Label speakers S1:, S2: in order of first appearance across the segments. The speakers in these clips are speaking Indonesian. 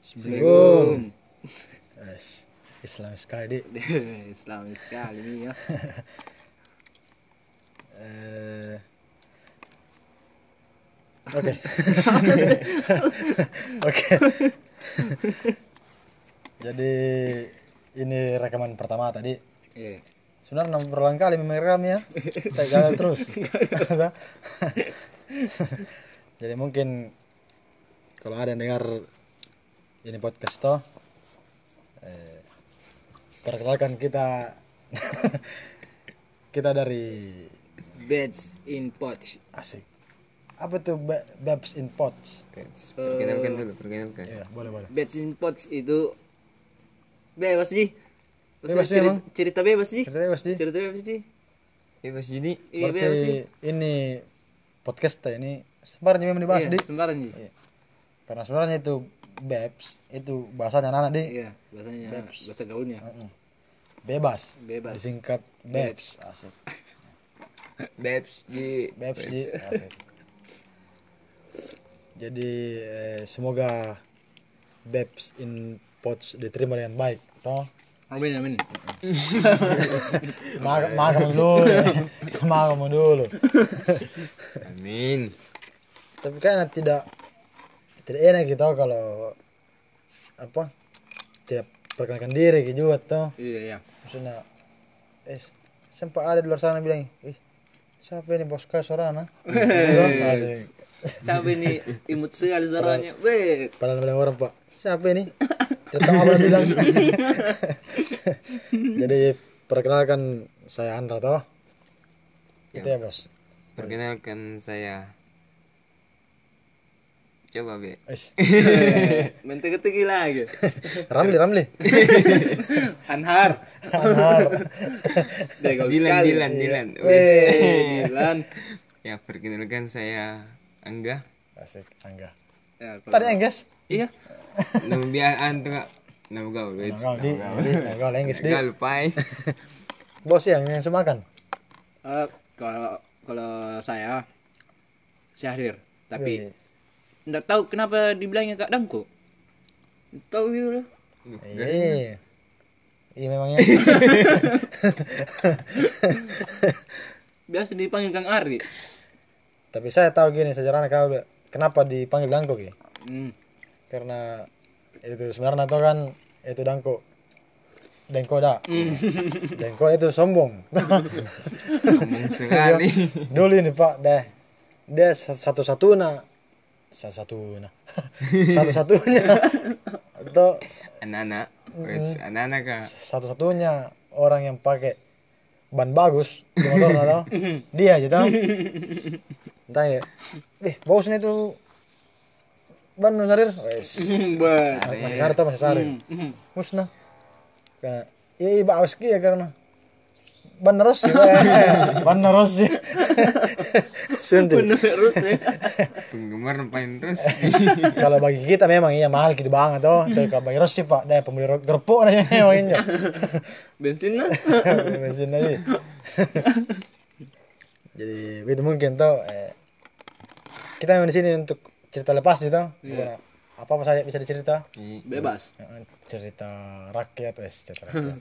S1: Assalamualaikum.
S2: Islam sekali.
S1: Islam sekali ya.
S2: Eh, Oke. Oke. Jadi ini rekaman pertama tadi.
S1: Iya.
S2: Sebenarnya berulang kali merekam ya. Tapi gagal terus. Jadi mungkin kalau ada yang dengar ini podcast toh eh, perkenalkan kita kita dari
S1: Beds in Pots.
S2: asik apa tuh Babs in Pots
S3: Perkenalkan dulu, perkenalkan.
S2: ya boleh boleh
S1: Beds in Pots itu bebas sih.
S2: Bebas sih,
S1: cerita,
S2: emang.
S1: cerita bebas sih.
S2: Cerita bebas, Di.
S1: Cerita bebas sih.
S3: Bebas jadi
S1: Iya bebas sih.
S2: berarti ini podcast ini sebenarnya memang dibahas
S1: Iya,
S2: di
S1: sembarang sih.
S2: Iya. Karena sebenarnya itu Babs itu bahasanya anak di
S1: Iya, bahasanya bahasa gaulnya.
S2: bebas
S1: Bebas.
S2: disingkat Babs asik
S3: Babs di
S2: Babs di asik. jadi eh, semoga Babs in Pots diterima dengan baik toh
S1: Amin amin.
S2: Makan makan dulu, makan dulu.
S3: Amin.
S2: Tapi kan tidak tidak enak gitu kalau apa tidak perkenalkan diri gitu juga toh.
S1: Iya iya.
S2: Maksudnya, eh sempat ada di luar sana bilang, ih siapa ini bos kau sorana? Asik.
S1: Sampai ini imut sekali suaranya. Weh.
S2: Padahal bilang orang pak, siapa ini? Tahu apa bilang. Jadi perkenalkan saya Andra toh. Itu ya bos.
S3: Perkenalkan saya. Coba be.
S1: Mente ketegi lagi.
S2: Ramli Ramli.
S1: Anhar.
S2: Anhar.
S1: Gaul
S3: Dilan. Dilan, Dilan.
S1: Dilan.
S3: Ya perkenalkan saya Angga.
S2: Asik, Angga.
S1: Ya, kalau-
S2: Tadi Engges.
S1: Iya.
S3: Nama biasa tuh. Nama gaul.
S2: di, kau Engges di.
S3: Gak lupa eh.
S2: Bos yang yang semakan.
S1: Eh, kalau kalau saya Syahrir, tapi
S2: Wih.
S1: Enggak tahu kenapa dibilangnya Kak Dangko. Tahu gitu.
S2: Iya. Iya memangnya.
S1: Biasa dipanggil Kang Ari.
S2: Tapi saya tahu gini sejarahnya kau kenapa dipanggil Dangko ki?
S1: Hmm.
S2: Karena itu sebenarnya itu kan itu Dangko. Dengko dah. Dengko itu sombong.
S3: Ngomong sekali.
S2: Dulu ini Pak, deh. Dia satu-satunya satu-satunya. Satu-satunya. Atau
S3: Anak-anak. Anak-anak kak.
S2: satu-satunya orang yang pakai ban bagus. Di motor atau dia aja tahu? Tanya eh bosnya itu ban nu sarir wes. Masih sarir masih sarir musnah. Karena iya iya bagus ya karena ban terus ban terus sih. Suntik
S1: Terus ya.
S3: Penggemar terus.
S2: kalau bagi kita memang iya mahal gitu banget tuh tapi kalau bagi Ros sih pak. Deh pembeli gerpuk aja memang ini
S1: Bensinnya.
S2: bensin aja. Jadi itu mungkin tuh eh, kita memang di sini untuk cerita lepas gitu bukan apa apa saja bisa dicerita?
S3: Iya.
S1: Bebas.
S2: Eh, cerita rakyat wes cerita rakyat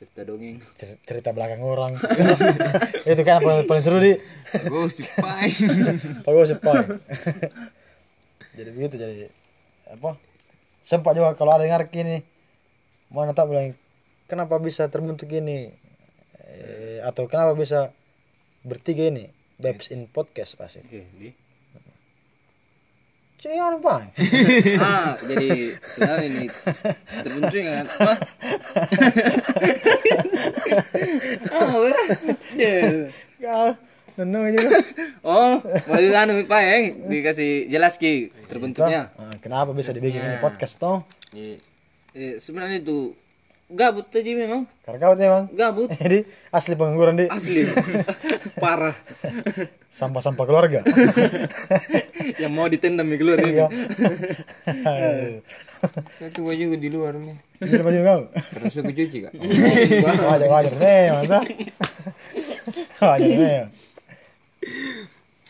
S1: Cerita dongeng.
S2: Cer- cerita belakang orang. Itu kan paling, paling seru di?
S3: Gue si pai.
S2: bagus pak jadi begitu jadi apa? Sempat juga kalau ada yang dengar gini mana tak bilang kenapa bisa terbentuk ini? Eh, atau kenapa bisa bertiga ini? Babs in podcast pasti.
S1: Oke,
S2: Jangan apa?
S1: Ah, jadi sebenarnya ini terbentuk kan. Ah. Ya.
S2: Kau nenung aja.
S1: Oh, mau anu Pak Eng dikasih jelas ki terbentuknya.
S2: Ah, kenapa bisa dibikin ini podcast toh?
S1: Eh, sebenarnya itu gabut aja memang.
S2: Karena kau tuh emang.
S1: Gabut
S2: Jadi asli pengangguran di
S1: asli. Parah.
S2: sampah-sampah keluarga.
S1: Yang mau ditendam nih keluar ini.
S2: Iya.
S3: Saya tua juga di luar nih.
S2: Jadi baju kau.
S3: Terus aku cuci kak.
S2: Wajar wajar nih, mantap. Wajar nih.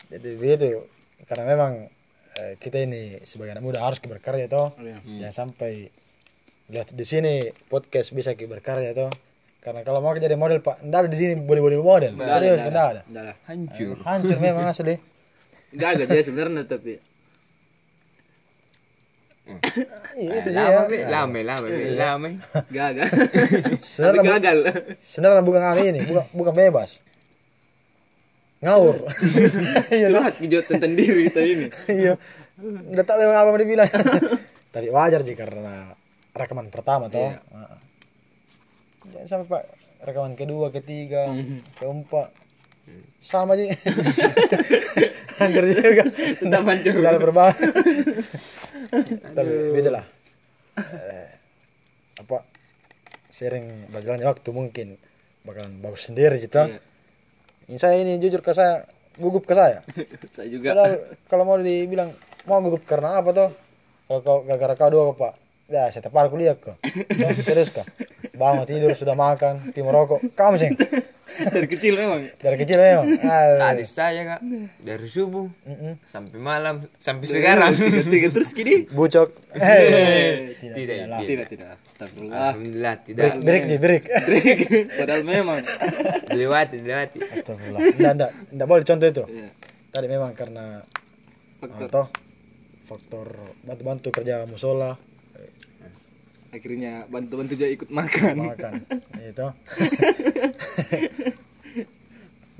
S2: Jadi begitu. Karena memang eh, kita ini sebagai anak muda harus berkarya toh
S1: Iya.
S2: jangan sampai lihat di sini podcast bisa ki berkarya toh karena kalau mau jadi model pak ndak ada di sini boleh boleh model serius ndak ada
S1: Enggak lah.
S3: Hancur.
S2: hancur memang asli
S1: Gagal dia sebenarnya tapi
S2: iya itu
S3: Lama,
S2: dia
S3: Be. Lama, lama, Be. lama.
S1: gagal.
S2: sebenarnya
S1: gagal.
S2: sebenarnya bukan anu ini bukan bukan bebas ngawur iya.
S1: Curhat kijot tentang diri kita ini.
S2: iya nggak tahu memang apa mau dibilang tapi wajar sih karena rekaman pertama toh
S1: Iya.
S2: Jangan sampai pak. Rekaman kedua ketiga keempat. Sama sih hancur juga.
S1: Tetap hancur.
S2: tidak perubahan tapi beda lah. Eh, apa? Sering berjalannya waktu mungkin bakalan bagus sendiri sih toh.
S1: Iya.
S2: ini saya ini jujur ke saya gugup ke saya.
S1: Saya juga.
S2: Padahal kalau mau dibilang mau gugup karena apa tuh? Kalau kau gara-gara kau dua pak, ya saya terpaksa kuliah kok. Ya, serius kok. Bangun tidur sudah makan, pergi merokok, kamu sih.
S1: Dari kecil memang.
S2: Dari kecil memang.
S3: Tadi saya kak dari subuh
S2: Mm-mm.
S3: sampai malam sampai sekarang.
S1: Tiga terus gini.
S2: Bucok. Hei.
S3: Tidak,
S1: Tidak,
S3: tidak.
S1: tidak. Astagfirullah.
S3: Alhamdulillah tidak.
S2: Break break.
S1: Trik. Padahal memang.
S3: Dilewati, dilewati.
S2: Astagfirullah. Enggak, enggak, enggak boleh contoh itu.
S1: Iya.
S2: Tadi memang karena
S1: Faktor.
S2: atau faktor bantu-bantu kerja musola,
S1: Akhirnya bantu-bantu dia ikut makan.
S2: makan. itu.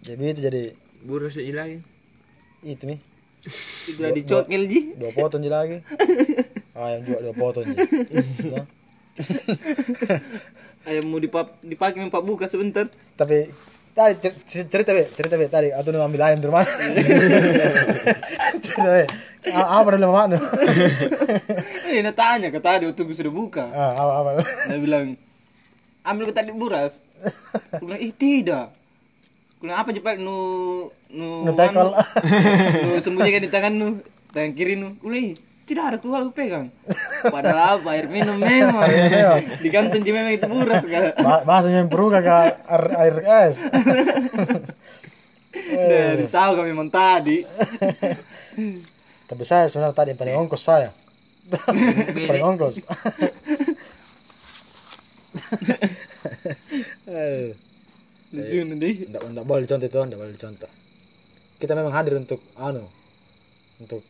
S2: jadi itu jadi
S3: Burus aja lagi.
S2: itu nih
S1: Itu udah dicokil ji.
S2: dua potong lagi ayam juga dua potong Nah,
S1: Ayam mau dipap dipakai mempak buka sebentar.
S2: tapi tadi cer- cer- cerita be cerita be tadi atau nu ambil ayam dari mana cerita be A- apa dulu mama nu
S1: Eh, nak tanya ke tadi waktu gue sudah buka.
S2: Ah, apa apa
S1: Dia bilang, ambil ke tadi buras. Gue bilang, ih tidak. Gue bilang, apa cepat nu nu
S2: Nu
S1: sembunyikan di tangan nu, tangan kiri nu. Gue bilang, "Ih, tidak ada tuh aku pegang. Padahal apa air minum memang. Di kantong je memang itu buras kan.
S2: Ba- bahasanya yang perlu kagak air, air es
S1: Dari tahu kami memang tadi.
S2: tapi saya sebenarnya tadi paling ongkos saya paling ongkos Eh,
S1: Lucu nanti.
S2: ndak ndak boleh dicontoh itu ndak boleh dicontoh kita memang hadir untuk anu untuk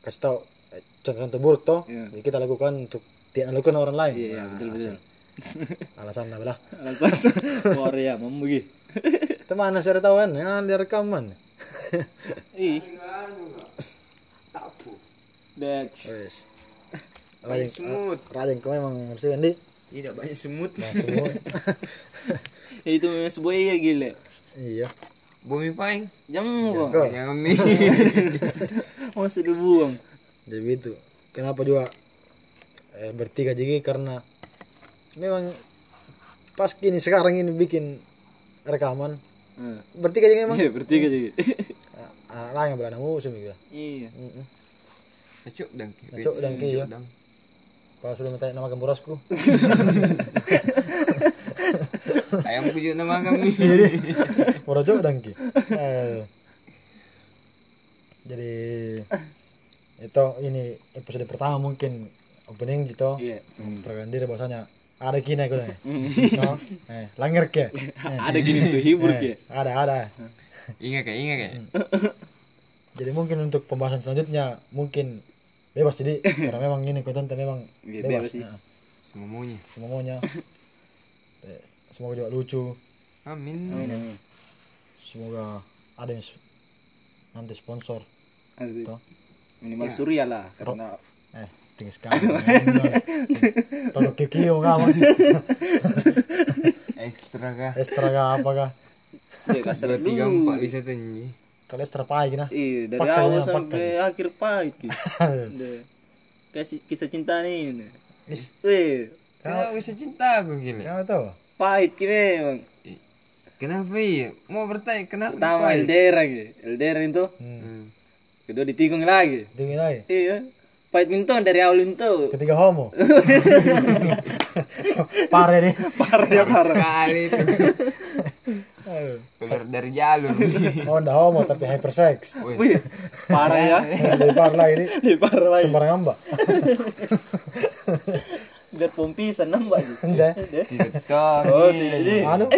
S2: kasih tahu eh, contoh-contoh buruk toh
S1: Iya.
S2: jadi kita lakukan untuk tidak lakukan orang lain
S1: Iya, iya, betul betul.
S2: alasan apa lah
S1: Alasan Korea mau begitu.
S2: teman saya tahu kan ya dia rekaman
S1: Ih.
S2: Wes rajin
S3: Semut.
S2: rajin kau memang bersih di
S3: Tidak banyak semut.
S1: itu memang sebuah iya gila.
S2: iya
S3: Bumi paling.
S1: Jam kok.
S3: Jangan nih.
S1: Masih dibuang.
S2: Jadi begitu kenapa juga eh, bertiga jadi karena memang pas gini sekarang ini bikin rekaman
S1: Heeh.
S2: bertiga jadi memang
S1: Iya, bertiga jadi.
S2: ah, lah yang belakang musuh gitu
S1: Iya.
S3: Dang.
S2: Kacuk dang, iya.
S3: dang.
S2: kalau sudah minta nama gemborosku
S3: Ayam kujuk nama kami.
S2: Borojo dangki. Eh, jadi itu ini episode pertama mungkin opening gitu.
S1: Iya.
S2: Perkenalkan diri bahwasanya ada kini aku nih. No, eh, langir ke. Eh,
S1: Ada gini tuh hibur
S2: eh,
S1: ke.
S2: Ada ada.
S3: Ingat kayak ingat kayak.
S2: Jadi mungkin untuk pembahasan selanjutnya mungkin bebas jadi karena memang ini kontennya memang
S1: Iya,
S2: bebas.
S1: bebas sih.
S2: Nah,
S3: Semuanya.
S2: semuanya. Eh, Semoga juga lucu.
S3: Amin.
S1: Amin.
S2: Semoga ada yang nanti sponsor.
S1: Asik.
S2: Toh.
S1: Minimal surya lah karena
S2: Eh, tinggi sekali. Kalau kikio kamu.
S3: Ekstra kah?
S2: Extra kah apa kah?
S1: dia kasar
S3: Tiga empat bisa tinggi.
S2: Kalau extra pahit nah.
S1: Iya, dari
S2: Pakai
S1: awal
S2: ya,
S1: sampai akhir pahit gitu. Kasih kisah cinta nih. ini.
S2: Is,
S1: Weh,
S3: Kenapa bisa cinta aku gila?
S2: kamu tahu?
S1: pahit ki memang.
S3: Kenapa iya? Mau bertanya kenapa?
S1: Pertama
S3: pahit?
S1: LDR lagi. LDR itu.
S2: Hmm.
S1: Kedua ditikung lagi.
S2: Tinggi lagi.
S1: Iya. Pahit minto dari awal minto.
S2: Ketiga homo. Parah nih.
S1: Parah dia parah.
S3: Sekali itu. keluar dari jalur
S2: Oh, ndak homo tapi hypersex.
S3: Wih,
S1: parah ya.
S2: Lebih parah lagi ini.
S1: Lebih parah lagi.
S2: Sembarang ngambak.
S1: Biar pompisan nambah gitu.
S2: Ndak.
S3: tidak
S1: Oh, tidak jadi.
S2: Anu,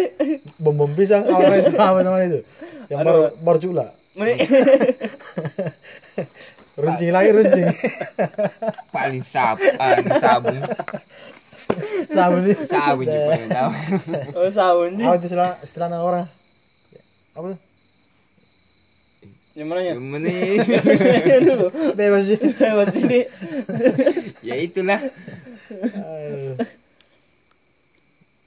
S2: bom bom pisang awalnya itu apa namanya itu? Yang baru baru cula. Runcing lagi runcing.
S3: paling sab sabun sabun tahu
S1: Oh, sih.
S2: Apa itu istilah istilah orang? Apa tuh?
S1: Yang mana ya?
S3: gimana
S1: Dulu.
S2: Bebas sih.
S1: Mas ini.
S3: ya itulah
S2: Aduh.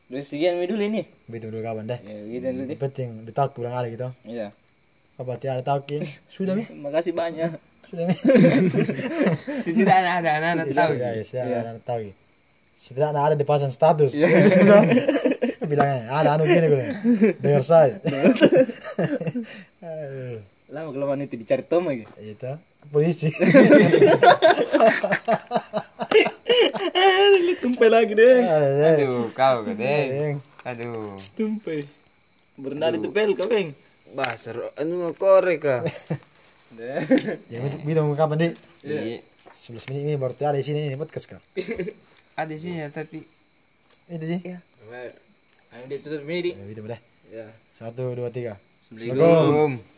S1: Udah sekian mi dulu ini.
S2: Begitu dulu kapan deh.
S1: Ya, gitu dulu deh.
S2: Penting ditak pulang kali gitu.
S1: Iya.
S2: Apa tidak ada tahu Sudah mi.
S1: Makasih banyak.
S2: Sudah mi.
S3: setidaknya ada anak-anak tahu
S2: Ya, sudah ada tahu. Setidaknya ada di pasang status. Bilangnya ada anu gini gue. Dengar saya. Aduh.
S1: Lama kelamaan itu dicari Tom lagi.
S2: Itu polisi.
S1: Tumpai lagi deh.
S2: Aduh.
S3: kau gede
S2: Deng.
S3: aduh
S1: Tumpai. Berenang itu pel kau beng.
S3: basar anu korek kah
S2: Ya begitu kapan di?
S3: iya
S2: 11 menit ini baru ada di sini ini podcast kah?
S3: ada sih ya tapi
S2: Itu sih.
S1: Ayo ditutup ini di.
S2: Ya.
S1: Ya.
S2: Satu dua tiga.
S1: Assalamualaikum.